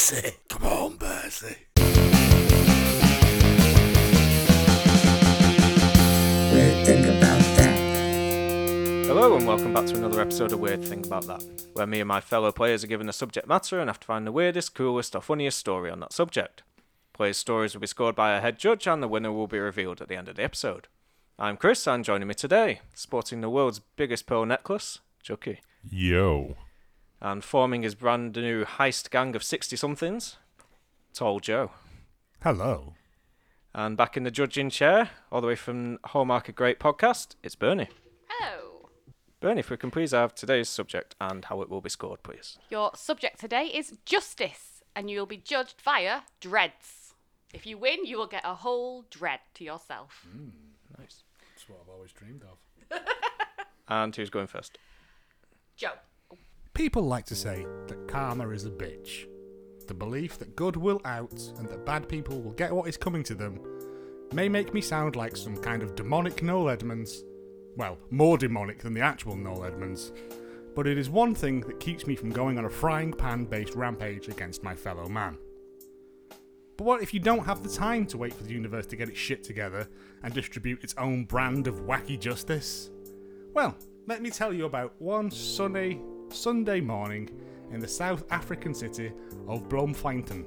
Percy. Come on, Percy. Weird thing about that. Hello and welcome back to another episode of Weird Thing About That, where me and my fellow players are given a subject matter and have to find the weirdest, coolest, or funniest story on that subject. Players' stories will be scored by a head judge and the winner will be revealed at the end of the episode. I'm Chris and joining me today, sporting the world's biggest pearl necklace, Chucky, Yo. And forming his brand new heist gang of 60 somethings, Tall Joe. Hello. And back in the judging chair, all the way from Hallmark a Great Podcast, it's Bernie. Hello. Bernie, if we can please have today's subject and how it will be scored, please. Your subject today is justice, and you'll be judged via dreads. If you win, you will get a whole dread to yourself. Hmm. Nice. That's what I've always dreamed of. And who's going first? Joe. People like to say that karma is a bitch. The belief that good will out and that bad people will get what is coming to them may make me sound like some kind of demonic Noel Edmonds. Well, more demonic than the actual Noel Edmonds. But it is one thing that keeps me from going on a frying pan based rampage against my fellow man. But what if you don't have the time to wait for the universe to get its shit together and distribute its own brand of wacky justice? Well, let me tell you about one sunny Sunday morning in the South African city of Bloemfontein.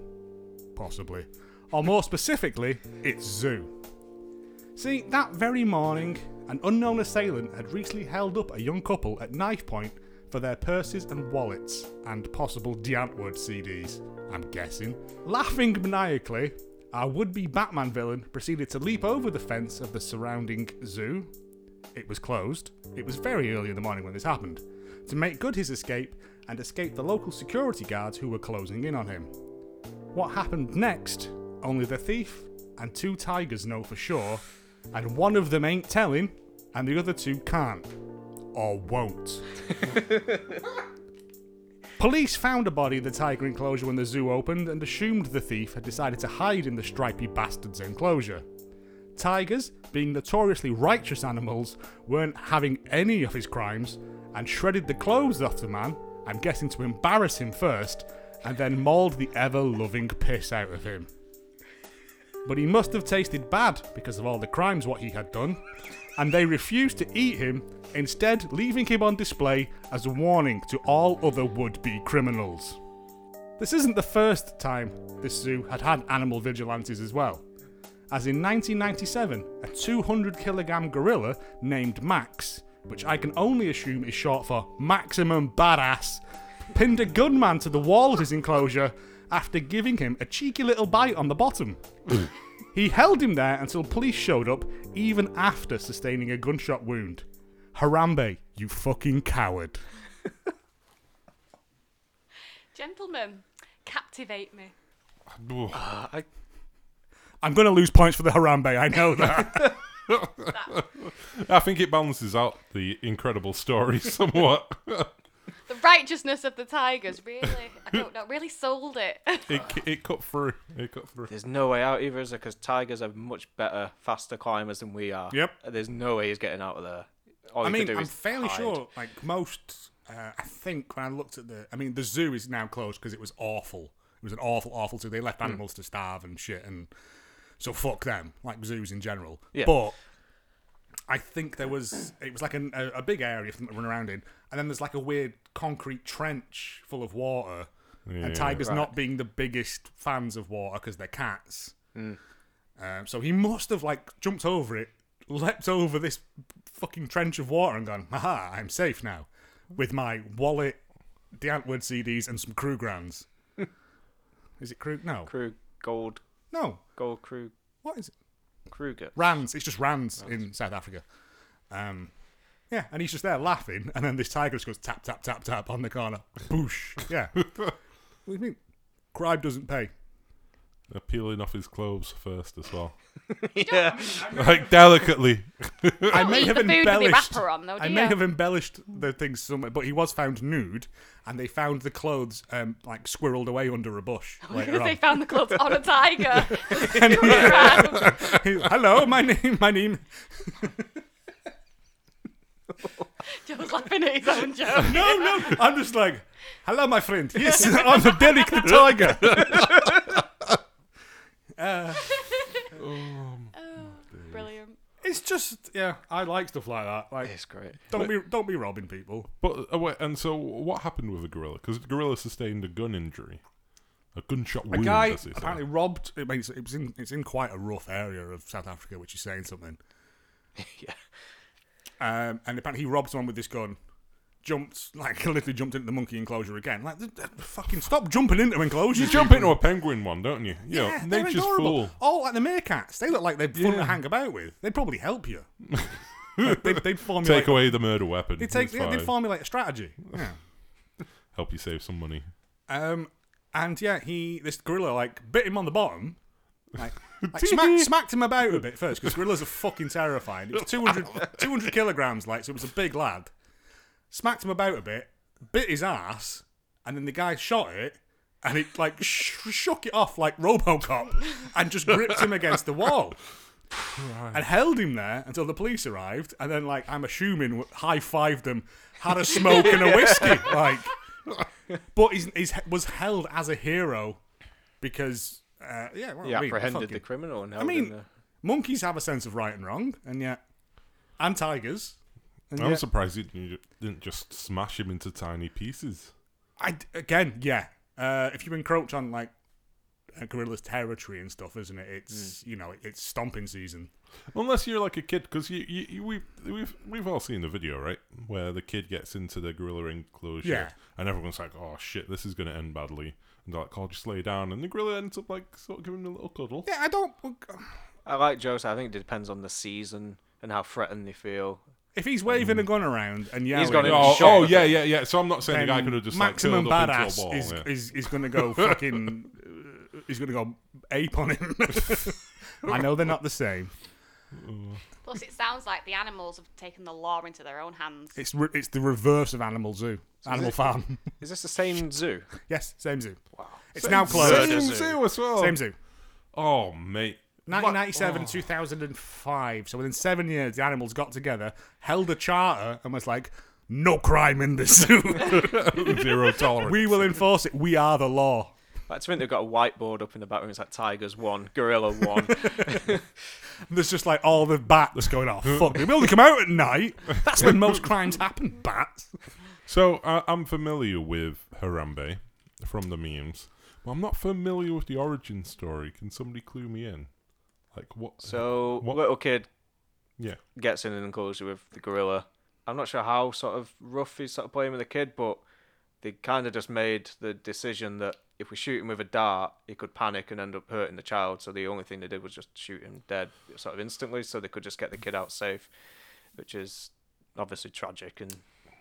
Possibly. Or more specifically, its zoo. See, that very morning, an unknown assailant had recently held up a young couple at knife point for their purses and wallets and possible Diantwood CDs, I'm guessing. Laughing maniacally, our would be Batman villain proceeded to leap over the fence of the surrounding zoo. It was closed. It was very early in the morning when this happened. To make good his escape and escape the local security guards who were closing in on him. What happened next, only the thief and two tigers know for sure, and one of them ain't telling, and the other two can't. Or won't. Police found a body in the tiger enclosure when the zoo opened and assumed the thief had decided to hide in the stripy bastard's enclosure. Tigers, being notoriously righteous animals, weren't having any of his crimes and shredded the clothes off the man, I'm guessing to embarrass him first, and then mauled the ever loving piss out of him. But he must have tasted bad because of all the crimes what he had done, and they refused to eat him, instead leaving him on display as a warning to all other would-be criminals. This isn't the first time this zoo had had animal vigilantes as well. As in 1997, a 200 kilogram gorilla named Max, which I can only assume is short for Maximum Badass, pinned a gunman to the wall of his enclosure after giving him a cheeky little bite on the bottom. he held him there until police showed up, even after sustaining a gunshot wound. Harambe, you fucking coward. Gentlemen, captivate me. Uh, I, I'm going to lose points for the Harambe, I know that. I think it balances out the incredible story somewhat. The righteousness of the tigers, really, I don't know, really sold it. it, it cut through. It cut through. there's no way out either, is there? Because tigers are much better, faster climbers than we are. Yep. There's no way he's getting out of there. All I mean, I'm fairly hide. sure, like most, uh, I think when I looked at the, I mean, the zoo is now closed because it was awful. It was an awful, awful zoo. They left Hmm. animals to starve and shit, and so fuck them, like zoos in general. Yeah. But I think there was, it was like an, a, a big area for them to run around in, and then there's like a weird concrete trench full of water, Yeah. and tigers Right. not being the biggest fans of water because they're cats. Hmm. Um, so he must have like jumped over it, leapt over this fucking trench of water, and gone, "Haha, I'm safe now," with my wallet, the Antwood CDs, and some crew grounds. is it crew? No, Krug, gold, no. gold Krug, What is it? Kruger. Rands. It's just Rands in South Africa. Um, yeah, and he's just there laughing, and then this tiger just goes tap tap tap tap on the corner. Boosh. Yeah. what do you mean? Crime doesn't pay. They're peeling off his clothes first as well. yeah. like delicately. I may have the food with the embellished. on, though, I do may you? have embellished the things somewhere, but he was found nude, and they found the clothes um, like squirreled away under a bush later they on. found the clothes on a tiger. And he- Hello, my name, my name. Joe's laughing at his own joke. No, no. I'm just like, hello, my friend. Yes, I'm the Derek the Tiger. Uh, Brilliant. it's just, yeah, I like stuff like that. Like, It's great. don't be, don't be robbing people. But uh, wait, and so what happened with the gorilla? Because the gorilla sustained a gun injury, a gunshot wound. A wound. guy as they say. apparently robbed. I mean, it's, it was in, it's in quite a rough area of South Africa, which is saying something. yeah. Um, and apparently he robbed someone with this gun. Jumped, like literally jumped into the monkey enclosure again. Like, th- th- fucking stop jumping into enclosures. You jump people. into a penguin one, don't you? You Yeah, know, they're nature's adorable. fool. Oh, like the meerkats. They look like they're fun to hang about with. They'd probably help you. Like, they'd, they'd formulate. Take away the murder weapon. They'd, take, yeah, they'd formulate a strategy. Yeah. Help you save some money. Um, and yeah, he this gorilla like bit him on the bottom, like, like smacked, smacked him about a bit first because gorillas are fucking terrifying. It was 200, 200 kilograms, like so it was a big lad. Smacked him about a bit, bit his ass, and then the guy shot it. And it like sh- shook it off like RoboCop, and just gripped him against the wall, and held him there until the police arrived. And then, like I'm assuming, high fived them, had a smoke and a whiskey, like but he's, he's was held as a hero because uh, yeah, well, He I mean, apprehended fucking- the criminal and I mean, him there. monkeys have a sense of right and wrong, and yet, and tigers. And I'm yet, surprised you didn't- you didn't just smash him into tiny pieces. I again, yeah. Uh, if you encroach on like uh, a gorilla's territory and stuff, isn't it? It's mm. you know, it's stomping season. Unless you're like a kid, because you, you, you, we've, we've, we've all seen the video, right? Where the kid gets into the gorilla enclosure, Yeah. and everyone's like, "Oh shit, this is going to end badly," and they're like, "Oh, just lay down," and the gorilla ends up like sort of giving him a little cuddle. Yeah, I don't. Um, I like Joe's. I think it depends on the season and how threatened they feel. If he's waving a gun around and yelling, got him Oh, shot, oh yeah, yeah, yeah. So I'm not saying the guy could have just like maximum curled up into a badass ball. is, yeah. is is going to go fucking. uh, is going to go ape on him. I know they're not the same. Plus, it sounds like the animals have taken the law into their own hands. It's re- it's the reverse of Animal Zoo, Animal it- Farm. Is this the same zoo? yes, same zoo. Wow. It's now closed. Same Same zoo. zoo as well. Same zoo. Oh mate, 1997, 2005. So within seven years, the animals got together, held a charter, and was like, "No crime in this zoo. zero tolerance. we will enforce it. We are the law." I think they've got a whiteboard up in the back room. It's like Tigers one, Gorilla one. And there's just like all the bats going off. Fuck, we only come out at night. That's when most crimes happen. Bats. So uh, I'm familiar with Harambe from the memes, but I'm not familiar with the origin story. Can somebody clue me in? Like what? So What- little kid yeah. gets in an enclosure with the gorilla. I'm not sure how sort of rough he's sort of playing with the kid, but they kind of just made the decision that if we shoot him with a dart, he could panic and end up hurting the child. So the only thing they did was just shoot him dead, sort of instantly, so they could just get the kid out safe, which is obviously tragic. And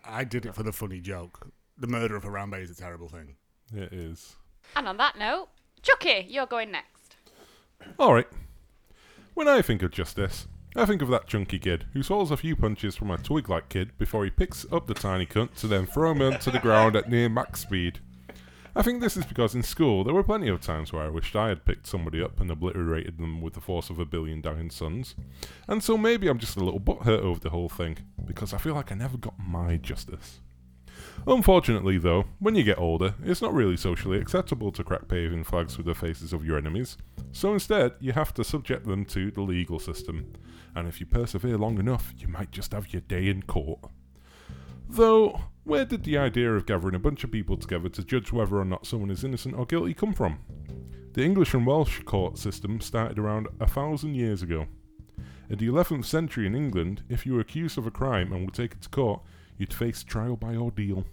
I did it for the funny joke. The murder of Harambe is a terrible thing. It is. And on that note, Chucky, you're going next. All right. When I think of justice, I think of that chunky kid who swallows a few punches from a twig-like kid before he picks up the tiny cunt to then throw him onto the ground at near max speed. I think this is because in school there were plenty of times where I wished I had picked somebody up and obliterated them with the force of a billion dying suns. And so maybe I'm just a little butthurt over the whole thing, because I feel like I never got my justice. Unfortunately, though, when you get older, it's not really socially acceptable to crack paving flags with the faces of your enemies, so instead, you have to subject them to the legal system, and if you persevere long enough, you might just have your day in court. Though, where did the idea of gathering a bunch of people together to judge whether or not someone is innocent or guilty come from? The English and Welsh court system started around a thousand years ago. In the 11th century in England, if you were accused of a crime and were taken to court, you'd face trial by ordeal.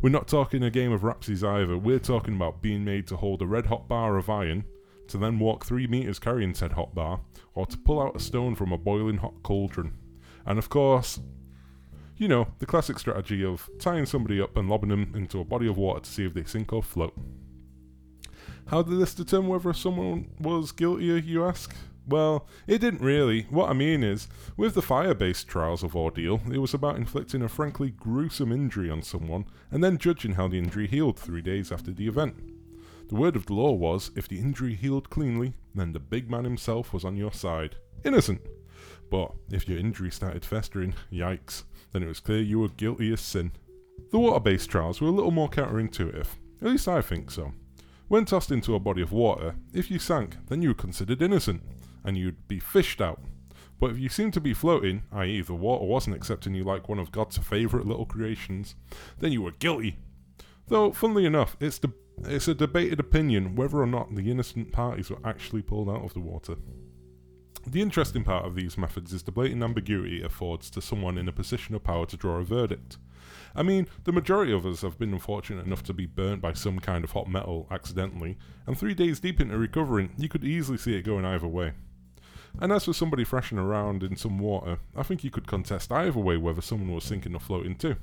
We're not talking a game of Rapsies either, we're talking about being made to hold a red hot bar of iron, to then walk three metres carrying said hot bar, or to pull out a stone from a boiling hot cauldron. And of course, you know, the classic strategy of tying somebody up and lobbing them into a body of water to see if they sink or float. How did this determine whether someone was guilty, you ask? Well, it didn't really. What I mean is, with the fire based trials of ordeal, it was about inflicting a frankly gruesome injury on someone and then judging how the injury healed three days after the event. The word of the law was if the injury healed cleanly, then the big man himself was on your side. Innocent. But if your injury started festering, yikes. then it was clear you were guilty as sin. The water based trials were a little more counterintuitive. At least I think so. When tossed into a body of water, if you sank, then you were considered innocent, and you'd be fished out. But if you seemed to be floating, i.e., the water wasn't accepting you like one of God's favourite little creations, then you were guilty. Though, funnily enough, it's, de- it's a debated opinion whether or not the innocent parties were actually pulled out of the water. The interesting part of these methods is the blatant ambiguity it affords to someone in a position of power to draw a verdict. I mean, the majority of us have been unfortunate enough to be burnt by some kind of hot metal accidentally, and three days deep into recovering, you could easily see it going either way. And as for somebody thrashing around in some water, I think you could contest either way whether someone was sinking or floating too.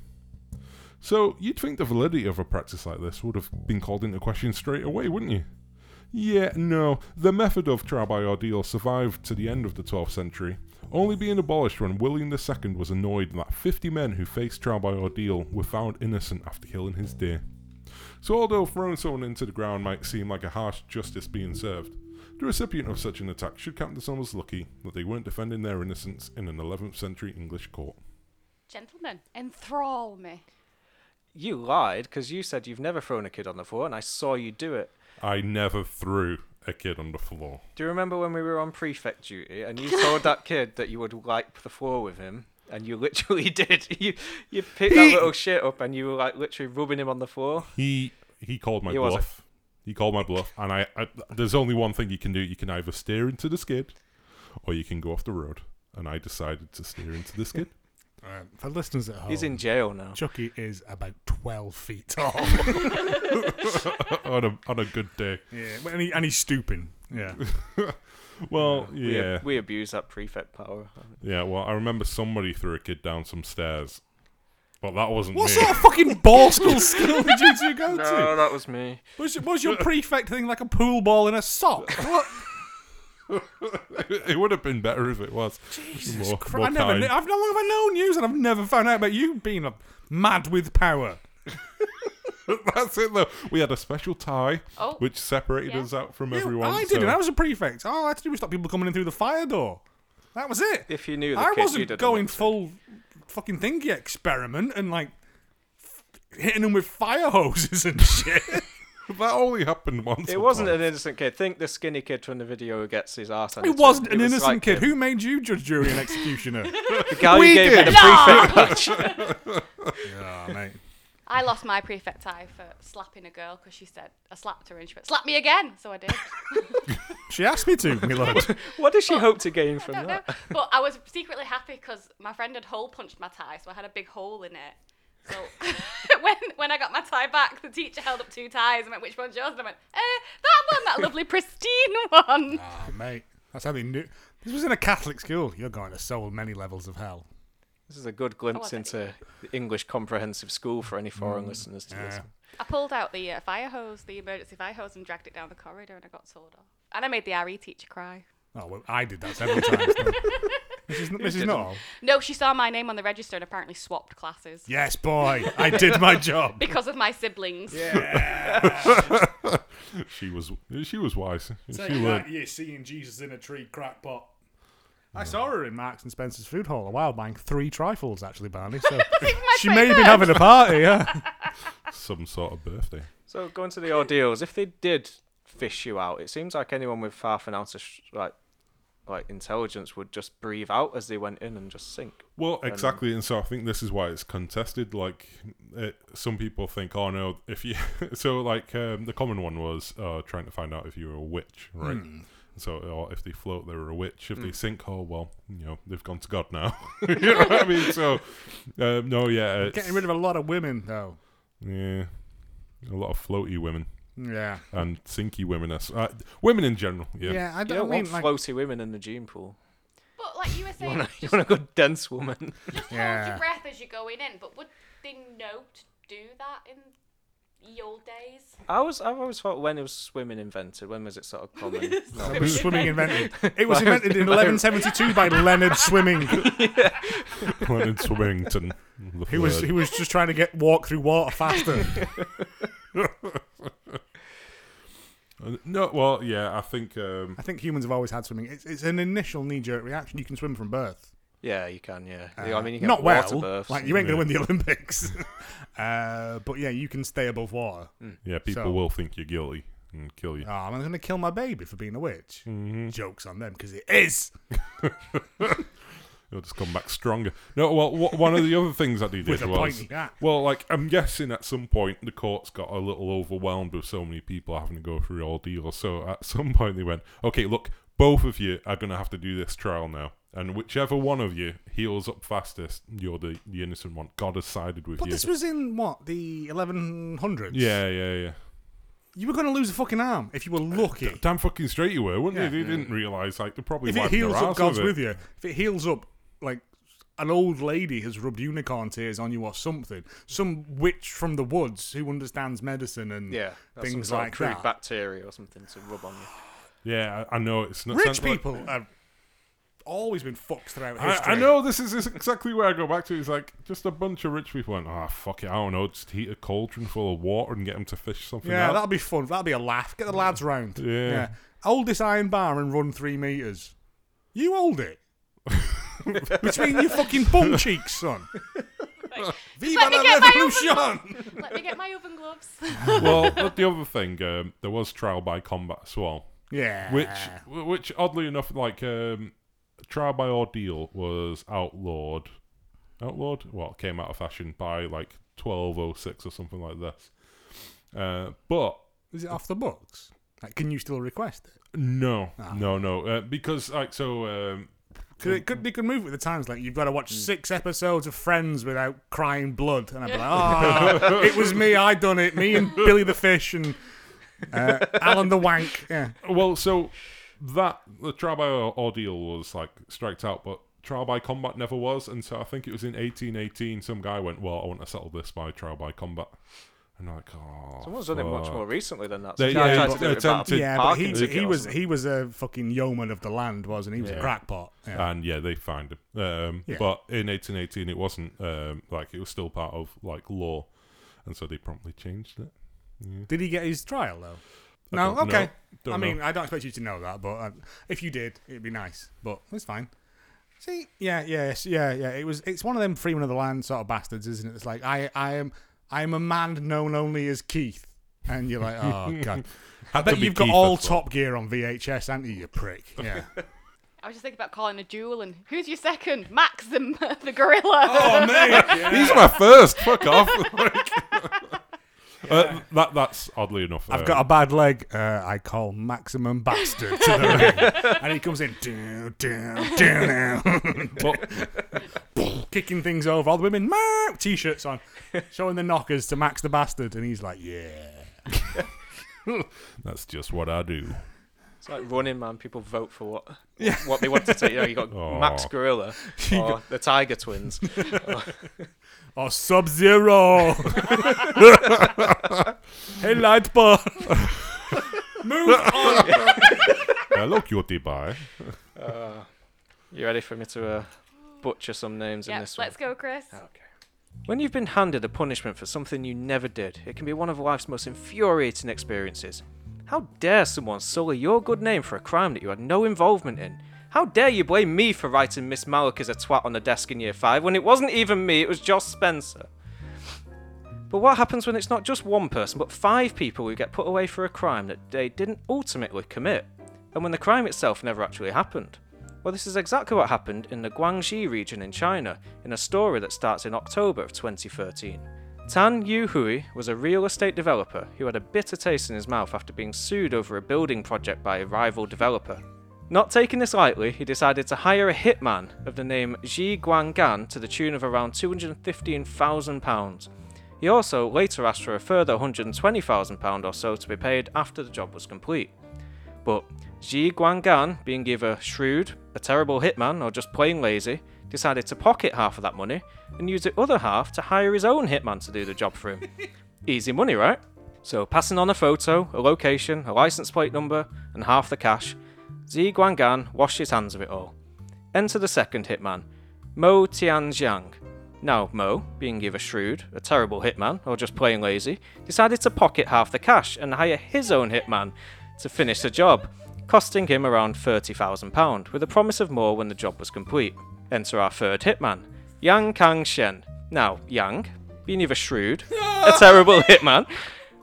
So, you'd think the validity of a practice like this would have been called into question straight away, wouldn't you? Yeah, no, the method of trial by ordeal survived to the end of the 12th century, only being abolished when William II was annoyed that 50 men who faced trial by ordeal were found innocent after killing his deer. So, although throwing someone into the ground might seem like a harsh justice being served, the recipient of such an attack should count themselves lucky that they weren't defending their innocence in an 11th century English court. Gentlemen, enthrall me. You lied because you said you've never thrown a kid on the floor, and I saw you do it. I never threw a kid on the floor. Do you remember when we were on prefect duty and you told that kid that you would wipe the floor with him? And you literally did. You you picked that little shit up and you were like literally rubbing him on the floor. He he called my He wasn't. bluff. He called my bluff, and I, I. There's only one thing you can do. You can either steer into the skid, or you can go off the road. And I decided to steer into the skid. Uh, for listeners at home, He's in jail now. Chucky is about 12 feet tall. on a on a good day. yeah, and, he, and he's stooping. Yeah. Well, We, yeah, we abuse that prefect power. yeah. Well, I remember somebody threw a kid down some stairs, but that wasn't What me. sort of fucking ball school school did you two go to? No, to? that was me. Was, was your prefect thing like a pool ball in a sock? What? it would have been better if it was. Jesus More- Christ. more I never kind. knew, I've how long have I known you and I've never found out about you being a mad with power. That's it though. We had a special tie Oh, which separated Yeah. us out from Yeah, everyone. I so- didn't. I was a prefect. All I had to do was stop people coming in through the fire door. That was it. If you knew the I kid, wasn't you'd going done it. full fucking thingy experiment and like f- hitting him with fire hoses and shit. that only happened once. It wasn't twice. an innocent kid. Think the skinny kid from the video who gets his ass handed it to wasn't an It was innocent like kid. him. Who made you judge, jury, and executioner? The guy We who gave me did. the prefect badge. oh, mate. I lost my prefect tie for slapping a girl because she said I slapped her and she went slap me again, so I did. She asked me to, my lord. what does she hope to gain from I don't know, that? but I was secretly happy because my friend had hole punched my tie, so I had a big hole in it. So when when I got my tie back, the teacher held up two ties and went, "Which one's yours?" And I went, "Eh, that one, that lovely pristine one." Oh, mate. That's how they knew. This was in a Catholic school. You're going to so many levels of hell. This is a good glimpse was it? into the English comprehensive school for any foreign listeners to yeah. listen. I pulled out the uh, fire hose, the emergency fire hose, and dragged it down the corridor, and I got told off. And I made the RE teacher cry. Oh, well, I did that several times. though. This is, this not. No, she saw my name on the register and apparently swapped classes Yes, boy. I did my job. because of my siblings. Yeah. she was she was wise. She Saying learned. that, you're seeing Jesus in a tree crackpot. I saw her in Marks and Spencer's food hall a while buying three trifles, actually, Barney. So she may have been having a party, yeah. some sort of birthday. So going to the ordeals, if they did fish you out, it seems like anyone with half an ounce of sh- like like intelligence would just breathe out as they went in and just sink. Well, exactly, and so I think this is why it's contested. Like, it, some people think, oh no, if you so like um, the common one was uh, trying to find out if you were a witch, right? So, or if they float, they're a witch. If they sink, oh well, you know, they've gone to God now. you know what I mean? So, um, no, yeah, it's, Getting rid of a lot of women, though. yeah, a lot of floaty women Yeah. and sinky women. as- Uh, women in general, yeah. Yeah, I don't, don't mean want like. floaty women in the gene pool. But like you were You saying, want, a, you want a good dense woman. just hold your breath as you're going in. But would they know to do that in the old days? I was I've always thought when it was swimming invented, when was it sort of common? No. It was swimming invented. It was invented in 1172 by Leonard Swimming. Leonard Swimmington. the He was third. he was just trying to get walk through water faster. Uh, No, well, yeah, I think um, I think humans have always had swimming. It's, it's an initial knee jerk reaction. You can swim from birth. Yeah, you can. Yeah. Uh, I mean, you can not have well. water births Like you ain't gonna win the Olympics. uh, but yeah, you can stay above water. Yeah, people So- will think you're guilty and kill you. Oh, I'm gonna kill my baby for being a witch. Mm-hmm. Jokes on them because it is It'll just come back stronger. No, well, wha- one of the other things that they did with was pointy. Well, like I'm guessing at some point the courts got a little overwhelmed with so many people having to go through the ordeal. So at some point they went, "Okay, look, both of you are going to have to do this trial now, and whichever one of you heals up fastest, you're the, the innocent one. God has sided with But you." But this was in what the 1100s. yeah, yeah, yeah. you were gonna lose a fucking arm if you were uh, lucky. Damn fucking straight you were, wouldn't Yeah. you? They didn't realise like they probably if it heals up, God's with, with you. If it heals up, like an old lady has rubbed unicorn tears on you or something, some witch from the woods who understands medicine and Yeah. that's some things sort like crude that. bacteria or something to rub on you. Yeah, I, I know it's not. Rich sounds like- people have always been fucked throughout I, history. I know this is, is exactly where I go back to. It's like just a bunch of rich people went, ah, fuck it, I don't know, just heat a cauldron full of water and get them to fish something Yeah, out. that'll be fun. That'll be a laugh. Get the lads round. Yeah. hold this iron bar and run three meters. You hold it. Between your fucking bum cheeks, son. Viva let me la get my revolution! Let me get my oven gloves. well, but the other thing, um, there was trial by combat as well, Yeah. which, which oddly enough, like um, trial by ordeal was outlawed. Outlawed? Well, it came out of fashion by like 1206 or something like this. Uh, but Is it off the books? Like, can you still request it? no, Ah. no, no, uh, because like so. Um, Cause it could, they could move with the times. Like you've got to watch six episodes of Friends without crying blood, and I'd be like, "Oh, it was me. I done it. Me and Billy the Fish and uh, Alan the Wank." Yeah, Well, so that the trial by ordeal was like striked out, but trial by combat never was, and so I think it was in 1818. Some guy went, "Well, I want to settle this by trial by combat," and I'm like, "Oh." Someone's done it much more recently than that. They- yeah, but to they attempted- yeah, but he, parking he was he was a fucking yeoman of the land, wasn't he? He was Yeah. a crackpot. Yeah. And yeah, they fined him. Um, Yeah. But in 1818, it wasn't um, like it was still part of like law, and so they promptly changed it. Did he get his trial though? I No. don't Okay. know. I mean, know. I don't expect you to know that, but uh, if you did, it'd be nice. But it's fine. See, yeah, yes, yeah, yeah. It was. It's one of them freeman of the land sort of bastards, isn't it? It's like I, I am, I am a man known only as Keith, and you're like, oh god. I bet you've got Keith all as well. Top Gear on VHS, haven't you, you prick? Yeah. I was just thinking about calling a duel and who's your second? Max the, the gorilla. oh mate. He's my first. Fuck off. Uh, that that's oddly enough. I've uh, got a bad leg. Uh, I call maximum bastard to the ring, and he comes in, kicking things over. All the women, t-shirts on, showing the knockers to Max the bastard, and he's like, yeah. that's just what I do. It's like running man. People vote for what Yeah. what they want to take. You know, you got Aw. Max Gorilla or the Tiger Twins. Or Sub Zero. hey, Lightbar. Move on. Hello, cutie pie. You ready for me to uh, butcher some names in this one? let's go, Chris. Okay. When you've been handed a punishment for something you never did, it can be one of life's most infuriating experiences. How dare someone sully your good name for a crime that you had no involvement in? How dare you blame me for writing Miss Malik as a twat on the desk in year 5 when it wasn't even me, it was Joss Spencer? But what happens when it's not just one person, but five people who get put away for a crime that they didn't ultimately commit? And when the crime itself never actually happened? Well, this is exactly what happened in the Guangxi region in China, in a story that starts in October of 2013. Tan Yu Hui was a real estate developer who had a bitter taste in his mouth after being sued over a building project by a rival developer. Not taking this lightly, he decided to hire a hitman of the name Ji Guanggan to the tune of around £215,000. He also later asked for a further £120,000 or so to be paid after the job was complete. But Ji Guanggan, being either shrewd, a terrible hitman, or just plain lazy, decided to pocket half of that money and use the other half to hire his own hitman to do the job for him. Easy money, right? So, passing on a photo, a location, a license plate number, and half the cash, Zi Guanggan washed his hands of it all. Enter the second hitman, Mo Tianjiang. Now, Mo, being either shrewd, a terrible hitman, or just plain lazy, decided to pocket half the cash and hire his own hitman to finish the job, costing him around £30,000, with a promise of more when the job was complete. Enter our third hitman, Yang Kang Shen. Now, Yang, being either shrewd, a terrible hitman,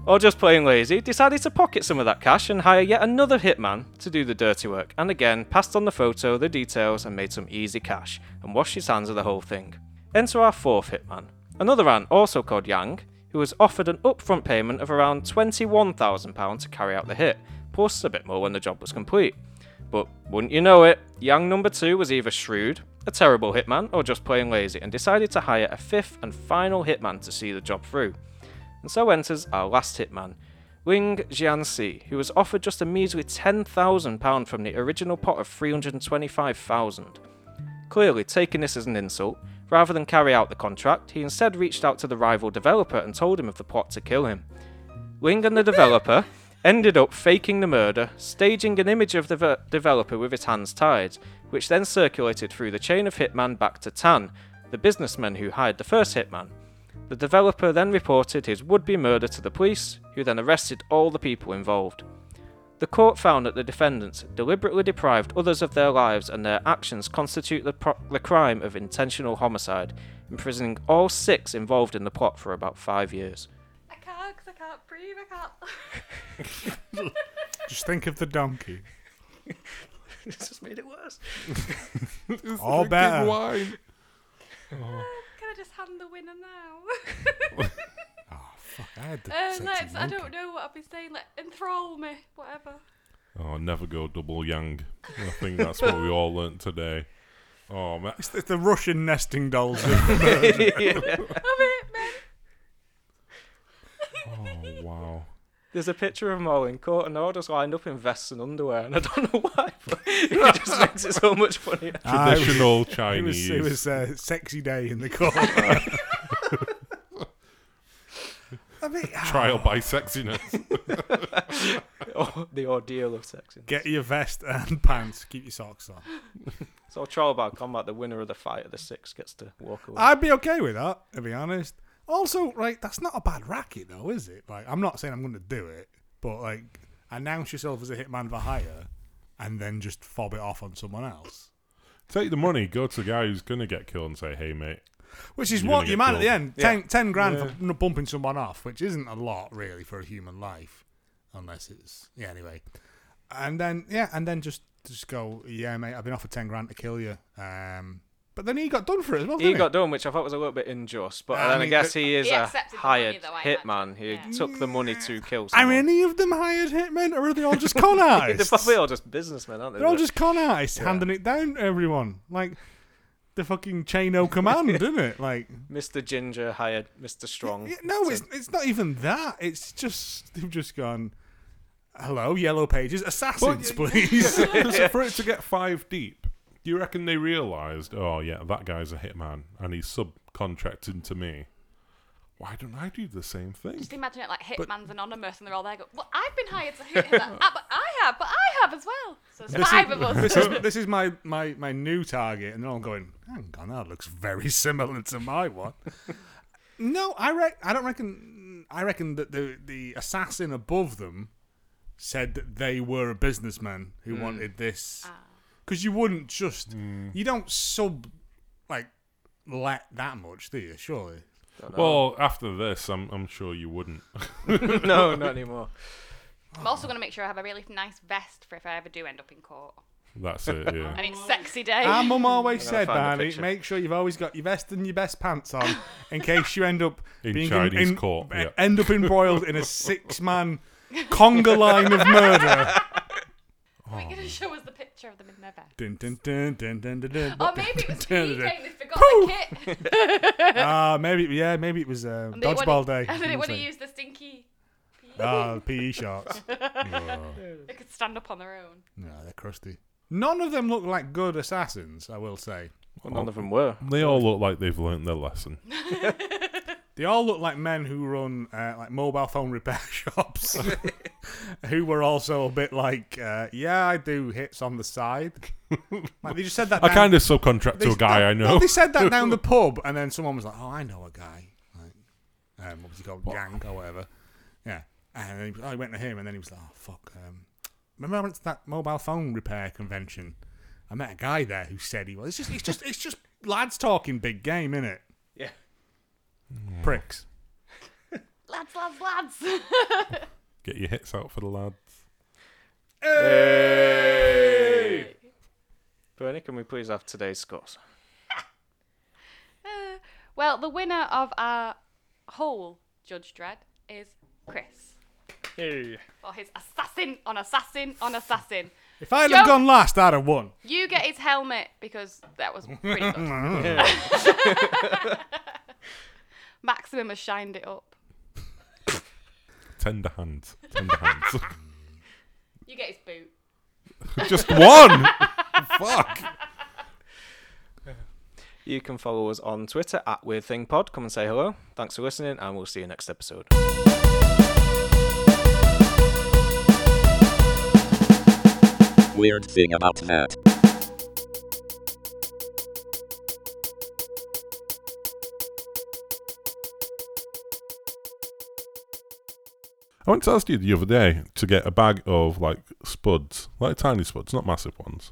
or just plain lazy, decided to pocket some of that cash and hire yet another hitman to do the dirty work, and again passed on the photo, the details, and made some easy cash, and washed his hands of the whole thing. Enter our fourth hitman, another man also called Yang, who was offered an upfront payment of around £21,000 to carry out the hit, plus a bit more when the job was complete. But wouldn't you know it, Yang number two was either shrewd, a terrible hitman, or just plain lazy, and decided to hire a fifth and final hitman to see the job through. And so enters our last hitman, Wing Jianxi, who was offered just a measly £10,000 from the original pot of 325000 Clearly, taking this as an insult, rather than carry out the contract, he instead reached out to the rival developer and told him of the plot to kill him. Wing and the developer ended up faking the murder, staging an image of the ve- developer with his hands tied, which then circulated through the chain of hitman back to Tan, the businessman who hired the first hitman. The developer then reported his would be murder to the police, who then arrested all the people involved. The court found that the defendants deliberately deprived others of their lives and their actions constitute the, pro- the crime of intentional homicide, imprisoning all six involved in the plot for about five years. I can't I can't breathe. I can't. Just think of the donkey. this just made it worse. All Drinking better. wine. Can I just hand the winner now? Oh fuck, I had the uh, sexy let's, I don't know what I've been saying. Like, enthrall me, whatever. Oh, never go double yang. I think that's what we all learnt today. Oh, man. It's the, the Russian nesting dolls. of- I'm it, man. Oh, wow. There's a picture of them all in court, and they're all just lined up in vests and underwear, and I don't know why, but it just makes it so much funnier. Ah, it was- Traditional It was, Chinese. it was a sexy day in the court. I mean, ah, Trial by sexiness. Oh, the ordeal of sexing. get your vest and pants. Keep your socks on. So trial by combat, the winner of the fight of the six gets to walk away. I'd be okay with that, to be honest. Also, like, that's not a bad racket, though, is it? Like, I'm not saying I'm going to do it, but like, announce yourself as a hitman for hire, and then just fob it off on someone else. Take the money, go to the guy who's going to get killed and say, hey, mate. Which is what gonna you get man at the killed. end. Ten, 10 grand Yeah. for bumping someone off, which isn't a lot, really, for a human life. Unless it's. Yeah, anyway. And then, yeah, and then just just go, yeah, mate, I've been offered 10 grand to kill you. Um, but then he got done for it as well, he didn't got done, which I thought was a little bit unjust, but I then I guess he is He a accepted the hired money, though, I hitman. He Yeah. took the money to kill someone. Are someone. any of them hired hitmen, or are they all just con They're artists? probably all just businessmen, aren't they? They're all But- just con artists Yeah. handing it down to everyone. Like the fucking chain o' command, isn't it? Like Mr. Ginger hired Mr. Strong. Yeah, no, to- it's it's not even that. It's just they've just gone. Hello, yellow pages, assassins, Well, please. Because for it to get five deep, do you reckon they realised, oh, yeah, that guy's a hitman and he's subcontracting to me? Why don't I do the same thing? Just imagine it like But- Hitman's Anonymous, and they're all there. Go, well, I've been hired to hit him. ah, but I have, but I have as well. So there's This five is, of us. this is this is my, my, my new target, and they're all going. Hang on, that looks very similar to my one. no, I re- I don't reckon. I reckon that the the assassin above them said that they were a businessman who wanted this. Ah. Because you wouldn't just mm. you don't sub like let that much, do you? Surely. Well, after this, I'm, I'm sure you wouldn't. no, not anymore. I'm also going to make sure I have a really nice vest for if I ever do end up in court. That's it, yeah. And it's sexy day. Our mum always said, find Barney, make sure you've always got your vest and your best pants on in case you end up In being Chinese in, court, e- yeah. end up embroiled in a six-man conga line of murder. Are you going to show us the picture of them in their vest? Dun, dun, dun, dun, dun, dun, dun, Or maybe it was dun, PJ and they forgot the kit. dun. Ah, maybe yeah, maybe it was uh, And they dodgeball wanna- day. And then they want to Say. use the stinky. Ah, PE shots. They could stand up on their own. No, they're crusty. None of them look like good assassins, I will say. Well, none of them were. They all look like they've learnt their lesson. They all look like men who run uh, like mobile phone repair shops, who were also a bit like, uh, yeah, I do hits on the side. Like they just said that. I down- kind of subcontract to a guy no, I no, know. they said that down the pub, and then someone was like, "Oh, I know a guy." Like, um, what was he called? Gang or whatever. Yeah, and then he, oh, he went to him, and then he was like, "Oh fuck." Um, remember I went to that mobile phone repair convention, I met a guy there who said he was. It's just, it's just, it's just lads talking big game, innit? Yeah. Pricks. Lads, lads, lads. Get your hits out for the lads. Hey! Bernie, can we please have today's scores? Uh, well, the winner of our whole Judge Dredd is Chris Hey. for his assassin on assassin on assassin. If I'd Joe- have gone last, I'd have won. You get his helmet because that was pretty good. Maximum has shined it up. Tender hands. Tender hands. You get his boot. Just one! Fuck! You can follow us on Twitter at WeirdThingPod. Come and say hello. Thanks for listening, and we'll see you next episode. Weird thing about that. I went to Asda the other day to get a bag of like spuds, like tiny spuds, not massive ones.